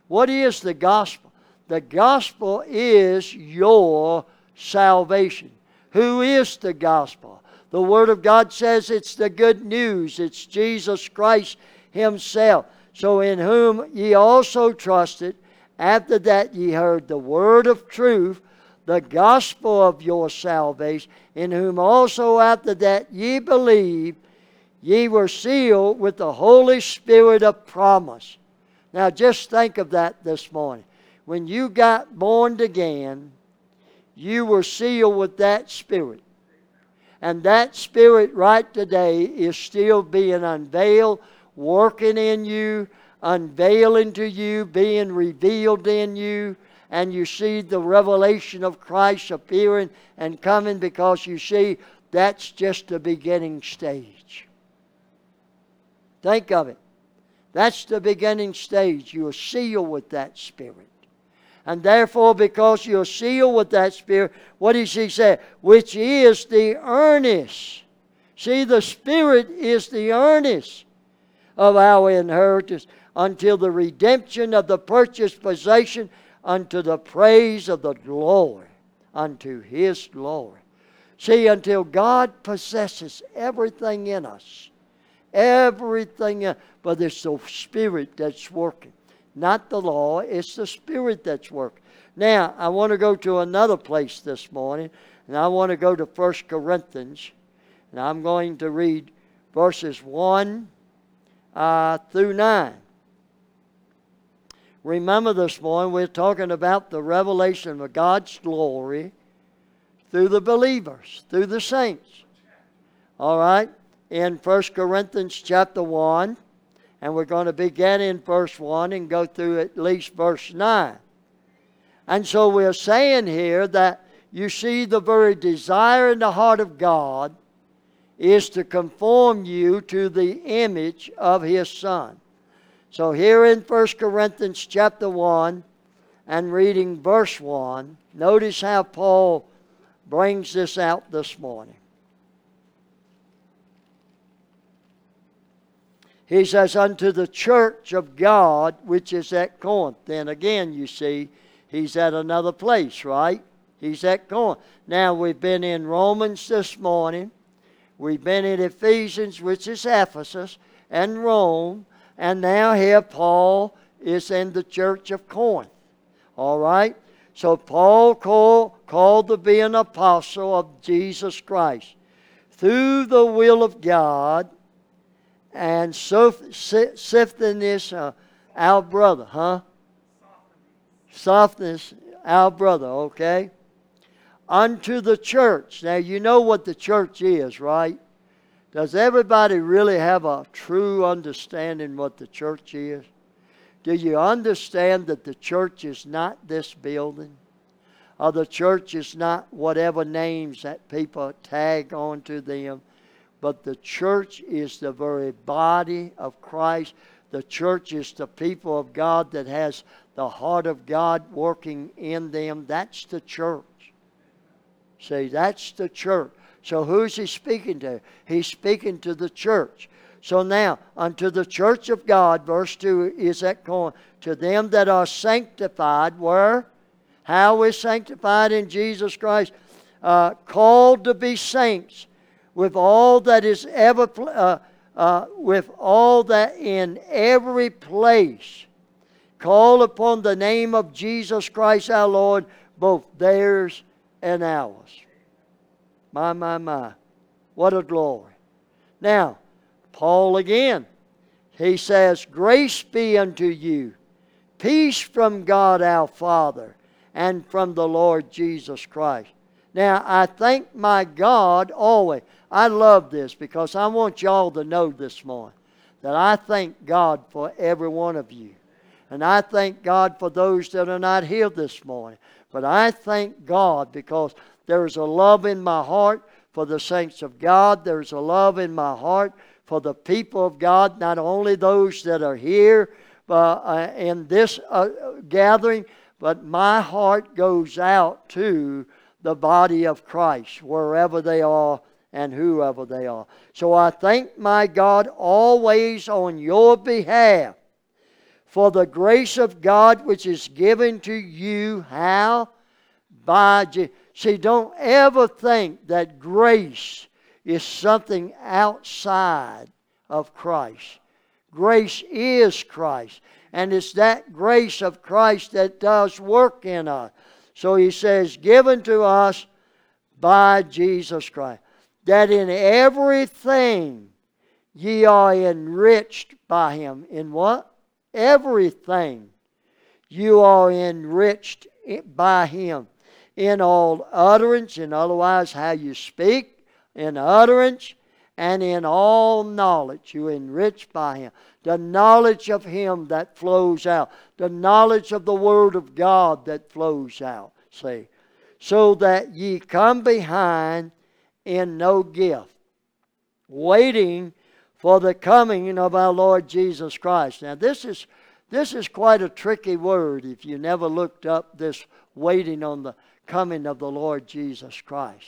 A: What is the gospel? The gospel is your salvation. Who is the gospel? The Word of God says it's the good news. It's Jesus Christ Himself. So, in whom ye also trusted, after that ye heard the word of truth, the gospel of your salvation, in whom also after that ye believed, ye were sealed with the Holy Spirit of promise. Now just think of that this morning. When you got born again, you were sealed with that Spirit. And that Spirit right today is still being unveiled, working in you, unveiling to you, being revealed in you and you see the revelation of Christ appearing and coming because you see that's just the beginning stage. Think of it. That's the beginning stage. You're sealed with that Spirit. And therefore, because you're sealed with that Spirit, what does he say? Which is the earnest. See, the Spirit is the earnest of our inheritance until the redemption of the purchased possession unto the praise of the glory, unto His glory. See, until God possesses everything in us, everything, in, but it's the Spirit that's working. Not the law, it's the Spirit that's working. Now, I want to go to another place this morning, and I want to go to 1 Corinthians, and I'm going to read verses 1 uh, through 9. Remember this morning, we're talking about the revelation of God's glory through the believers, through the saints. All right? In 1 Corinthians chapter 1, and we're going to begin in verse 1 and go through at least verse 9. And so we're saying here that you see the very desire in the heart of God is to conform you to the image of His Son. So here in 1 Corinthians chapter 1 and reading verse 1, notice how Paul brings this out this morning. He says, Unto the church of God which is at Corinth. Then again, you see, he's at another place, right? He's at Corinth. Now, we've been in Romans this morning. We've been in Ephesians, which is Ephesus, and Rome. And now here Paul is in the church of Corinth. All right? So Paul called, called to be an apostle of Jesus Christ through the will of God and so sifting this uh, our brother, huh? Sosthenes, our brother, okay? Unto the church. Now you know what the church is, right? Does everybody really have a true understanding what the church is? Do you understand that the church is not this building? Or the church is not whatever names that people tag onto them? But the church is the very body of Christ. The church is the people of God that has the heart of God working in them. That's the church. See, that's the church. So who's he speaking to? He's speaking to the church. So now, unto the church of God, verse 2 is that going, to them that are sanctified, where? How we're sanctified in Jesus Christ, uh, called to be saints, with all that is ever, uh, uh, with all that in every place, call upon the name of Jesus Christ our Lord, both theirs and ours. My, my, my. What a glory. Now, Paul again, he says, Grace be unto you, peace from God our Father, and from the Lord Jesus Christ. Now, I thank my God always. I love this because I want y'all to know this morning that I thank God for every one of you. And I thank God for those that are not here this morning. But I thank God because there is a love in my heart for the saints of God. There's a love in my heart for the people of God, not only those that are here uh, in this uh, gathering, but my heart goes out to the body of Christ, wherever they are and whoever they are. So I thank my God always on your behalf for the grace of God which is given to you. How? By. See, don't ever think that grace is something outside of Christ. Grace is Christ. And it's that grace of Christ that does work in us. So he says, given to us by Jesus Christ, that in everything ye are enriched by him. In what? Everything. You are enriched by him. In all utterance, and otherwise how you speak, in utterance and in all knowledge. You enriched by Him. The knowledge of Him that flows out. The knowledge of the Word of God that flows out. See? So that ye come behind in no gift, waiting for the coming of our Lord Jesus Christ. Now, this is, this is quite a tricky word if you never looked up this waiting on the coming of the Lord Jesus Christ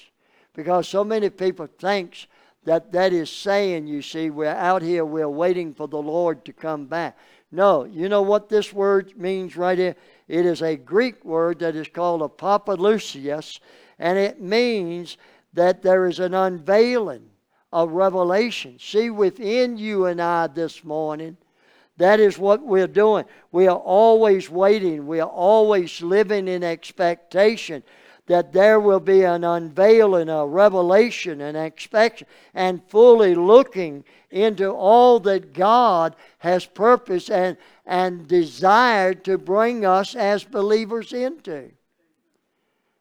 A: because so many people thinks that that is saying, you see, we're out here, we're waiting for the Lord to come back. No, you know what this word means right here? It is a Greek word that is called apokalupsis, and it means that there is an unveiling, of revelation. See, within you and I this morning, that is what we're doing. We are always waiting. We are always living in expectation that there will be an unveiling, a revelation, an expectation, and fully looking into all that God has purposed and, and desired to bring us as believers into.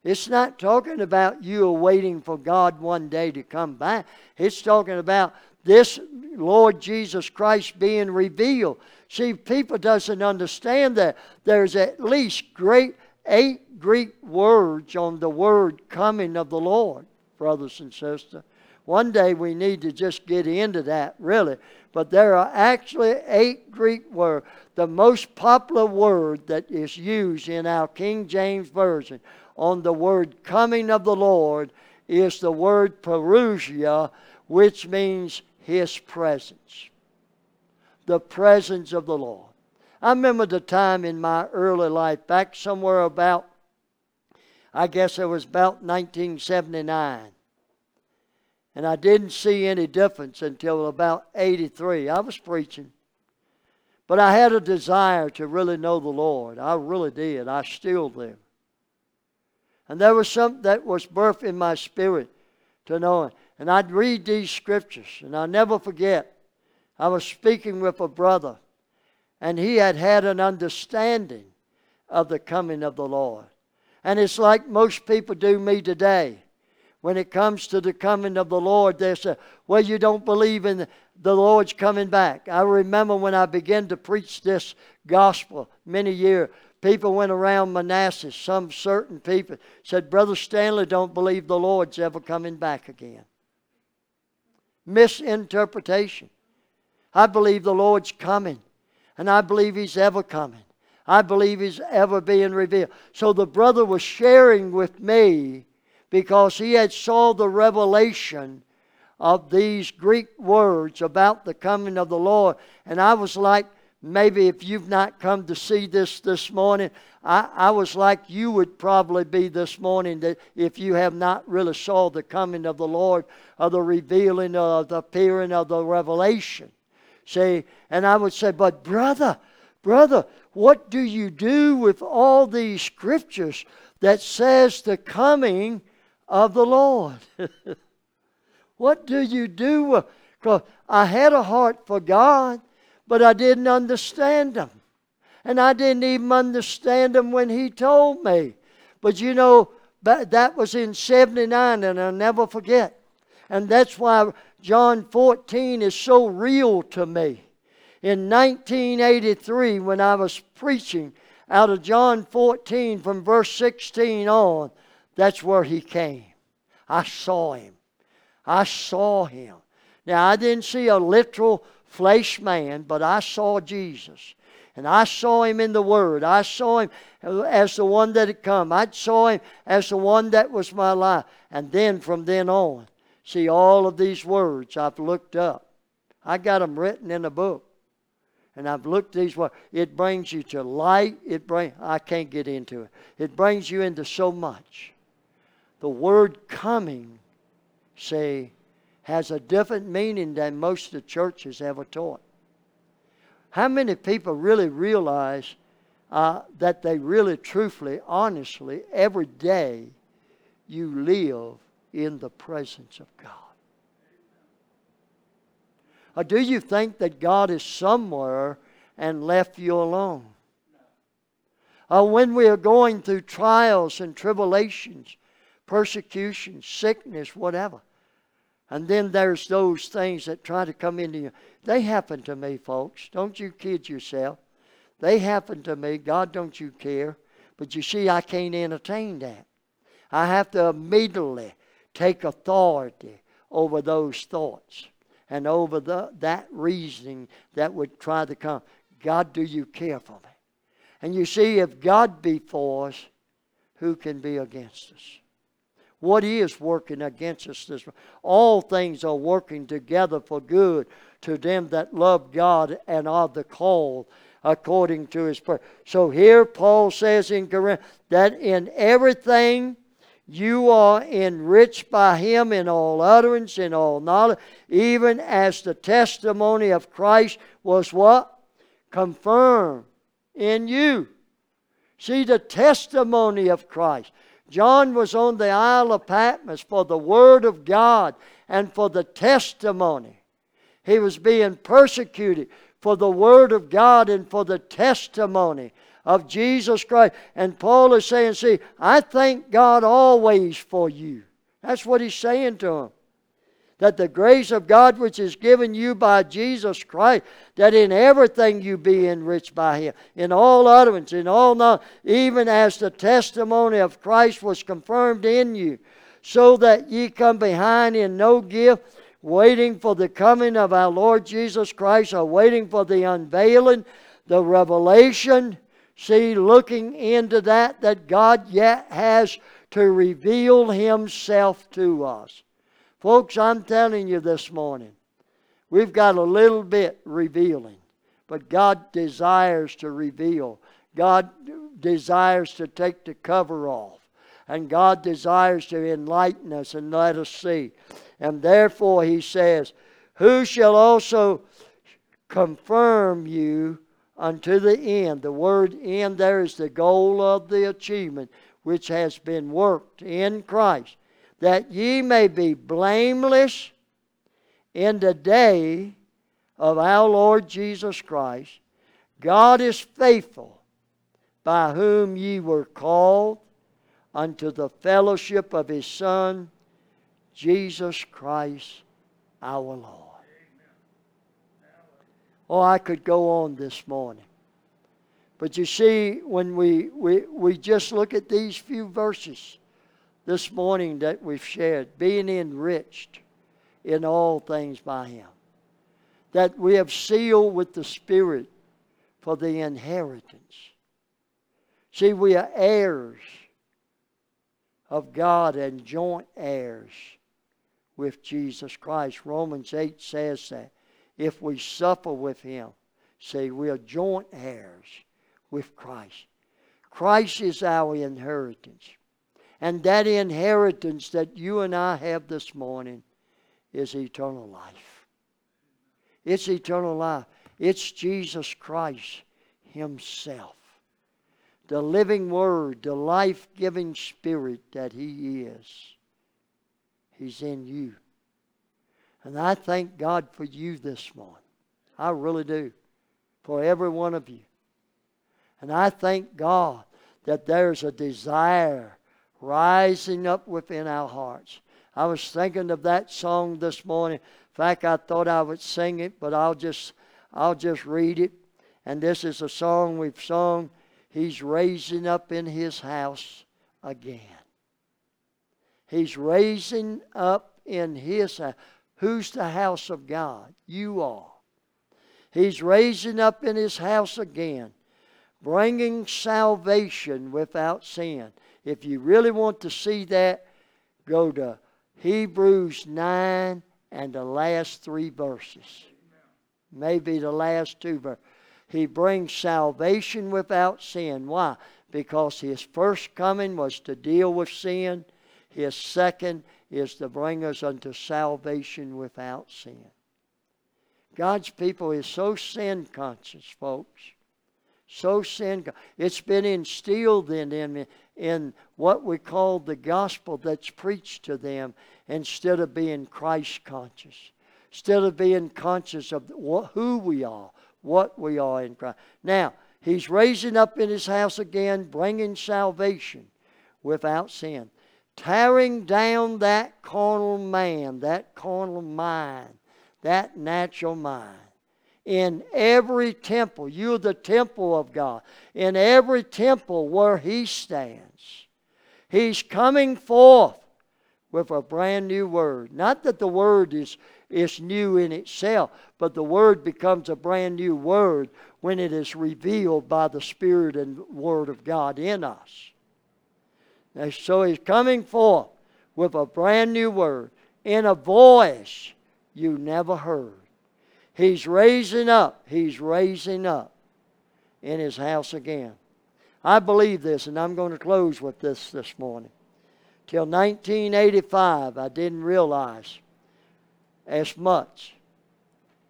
A: It's not talking about you waiting for God one day to come back. It's talking about this Lord Jesus Christ being revealed. See, people doesn't understand that there's at least great eight Greek words on the word coming of the Lord, brothers and sisters. One day we need to just get into that, really. But there are actually eight Greek words. The most popular word that is used in our King James Version on the word coming of the Lord is the word parousia, which means his presence. The presence of the Lord. I remember the time in my early life, back somewhere about I guess it was about 1979. And I didn't see any difference until about 83. I was preaching. But I had a desire to really know the Lord. I really did. I still do. And there was something that was birthed in my spirit to know it. And I'd read these scriptures, and I'll never forget. I was speaking with a brother, and he had had an understanding of the coming of the Lord. And it's like most people do me today. when it comes to the coming of the Lord, they say, well, you don't believe in the Lord's coming back. I remember when I began to preach this gospel many years, people went around Manassas, some certain people said, Brother Stanley don't believe the Lord's ever coming back again. Misinterpretation. I believe the Lord's coming, and I believe He's ever coming. I believe He's ever being revealed. So the brother was sharing with me because he had saw the revelation of these Greek words about the coming of the Lord. And I was like, maybe if you've not come to see this this morning, I, I was like you would probably be this morning that if you have not really saw the coming of the Lord or the revealing of the appearing of the revelation. See, and I would say, but brother, brother, what do you do with all these scriptures that says the coming of the Lord. what do you do? Because I had a heart for God, but I didn't understand Him. And I didn't even understand Him when He told me. But you know, that was in 79, and I'll never forget. And that's why John 14 is so real to me. In 1983, when I was preaching out of John 14 from verse 16 on, that's where he came. I saw him. I saw him. Now, I didn't see a literal flesh man, but I saw Jesus. And I saw him in the Word. I saw him as the one that had come. I saw him as the one that was my life. And then from then on, see all of these words I've looked up. I got them written in a book. And I've looked these words. It brings you to light. It bring I can't get into it. It brings you into so much. The word coming, say, has a different meaning than most of the churches ever taught. How many people really realize uh, that they really, truthfully, honestly, every day you live in the presence of God? Or do you think that God is somewhere and left you alone? Or when we are going through trials and tribulations, persecution, sickness, whatever. And then there's those things that try to come into you. They happen to me, folks. Don't you kid yourself. They happen to me. God, don't you care. But you see, I can't entertain that. I have to immediately take authority over those thoughts and over the, that reasoning that would try to come. God, do you care for me? And you see, if God be for us, who can be against us? What is working against us this all things are working together for good to them that love God and are the called according to his purpose. So here Paul says in Corinth that in everything you are enriched by him in all utterance, in all knowledge, even as the testimony of Christ was what? Confirmed in you. See the testimony of Christ. John was on the Isle of Patmos for the Word of God and for the testimony. He was being persecuted for the Word of God and for the testimony of Jesus Christ. And Paul is saying, See, I thank God always for you. That's what he's saying to him. That the grace of God which is given you by Jesus Christ, that in everything you be enriched by Him, in all utterance, in all knowledge, even as the testimony of Christ was confirmed in you, so that ye come behind in no gift, waiting for the coming of our Lord Jesus Christ, or waiting for the unveiling, the revelation See, looking into that, that God yet has to reveal Himself to us. Folks, I'm telling you this morning, we've got a little bit revealing, but God desires to reveal. God desires to take the cover off. And God desires to enlighten us and let us see. And therefore, He says, Who shall also confirm you unto the end. The word end there is the goal of the achievement which has been worked in Christ, that ye may be blameless in the day of our Lord Jesus Christ. God is faithful, by whom ye were called unto the fellowship of his Son, Jesus Christ our Lord. Oh, I could go on this morning. But you see, when we, we, we just look at these few verses this morning that we've shared, being enriched in all things by Him, that we have sealed with the Spirit for the inheritance. See, we are heirs of God and joint heirs with Jesus Christ. Romans 8 says that if we suffer with Him, say we are joint heirs with Christ. Christ is our inheritance. And that inheritance that you and I have this morning is eternal life. It's eternal life. It's Jesus Christ Himself. The living Word, the life giving Spirit that He is. He's in you. And I thank God for you this morning. I really do. For every one of you. And I thank God that there's a desire rising up within our hearts. I was thinking of that song this morning. In fact, I thought I would sing it, but I'll just I'll just read it. And this is a song we've sung. He's raising up in his house again. He's raising up in his house. Who's the house of God? You are. He's raising up in his house again bringing salvation without sin. If you really want to see that, go to Hebrews 9 and the last three verses. Maybe the last two verses. He brings salvation without sin. Why? Because his first coming was to deal with sin. His second is to bring us unto salvation without sin. God's people is so sin conscious, folks so sin. It's been instilled in them in what we call the gospel that's preached to them instead of being Christ conscious, instead of being conscious of who we are, what we are in Christ. Now, He's raising up in His house again, bringing salvation without sin, tearing down that carnal man, that carnal mind, that natural mind in every temple. You're the temple of God. In every temple where He stands, He's coming forth with a brand new word. Not that the word is, is new in itself, but the word becomes a brand new word when it is revealed by the Spirit and Word of God in us. And so He's coming forth with a brand new word in a voice you never heard. He's raising up. He's raising up in his house again. I believe this, and I'm going to close with this this morning. Till 1985, I didn't realize as much.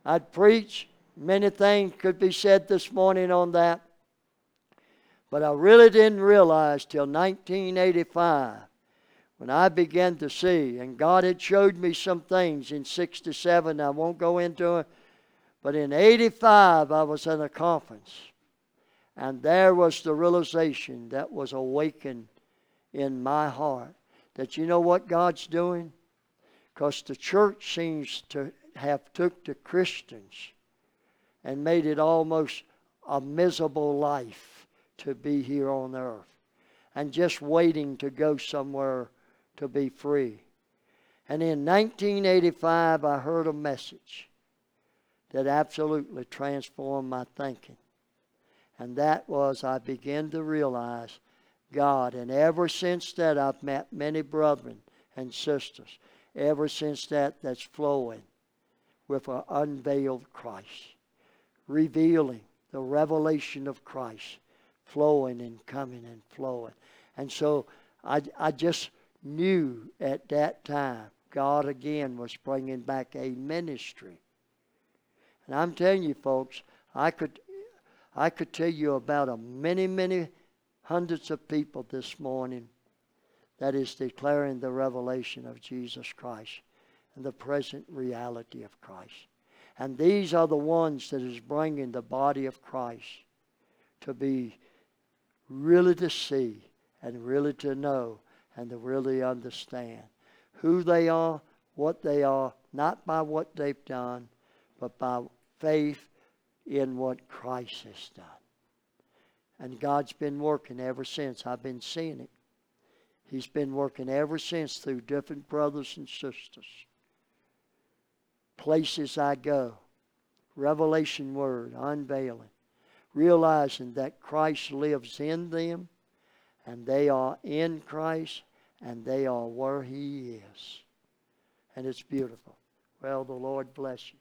A: I'd preach, many things could be said this morning on that, but I really didn't realize till 1985 when I began to see, and God had showed me some things in 67, I won't go into it but in 85, I was at a conference, and there was the realization that was awakened in my heart that you know what God's doing? Because the church seems to have took to Christians and made it almost a miserable life to be here on earth and just waiting to go somewhere to be free. And in 1985, I heard a message that absolutely transformed my thinking. And that was I began to realize God. And ever since that, I've met many brethren and sisters. Ever since that, that's flowing with an unveiled Christ, revealing the revelation of Christ, flowing and coming and flowing. And so I, I just knew at that time God again was bringing back a ministry and I'm telling you, folks, I could, I could tell you about a many, many hundreds of people this morning that is declaring the revelation of Jesus Christ and the present reality of Christ. And these are the ones that is bringing the body of Christ to be really to see and really to know and to really understand who they are, what they are, not by what they've done, but by faith in what Christ has done. And God's been working ever since. I've been seeing it. He's been working ever since through different brothers and sisters. Places I go, revelation word, unveiling, realizing that Christ lives in them and they are in Christ and they are where He is. And it's beautiful. Well, the Lord bless you.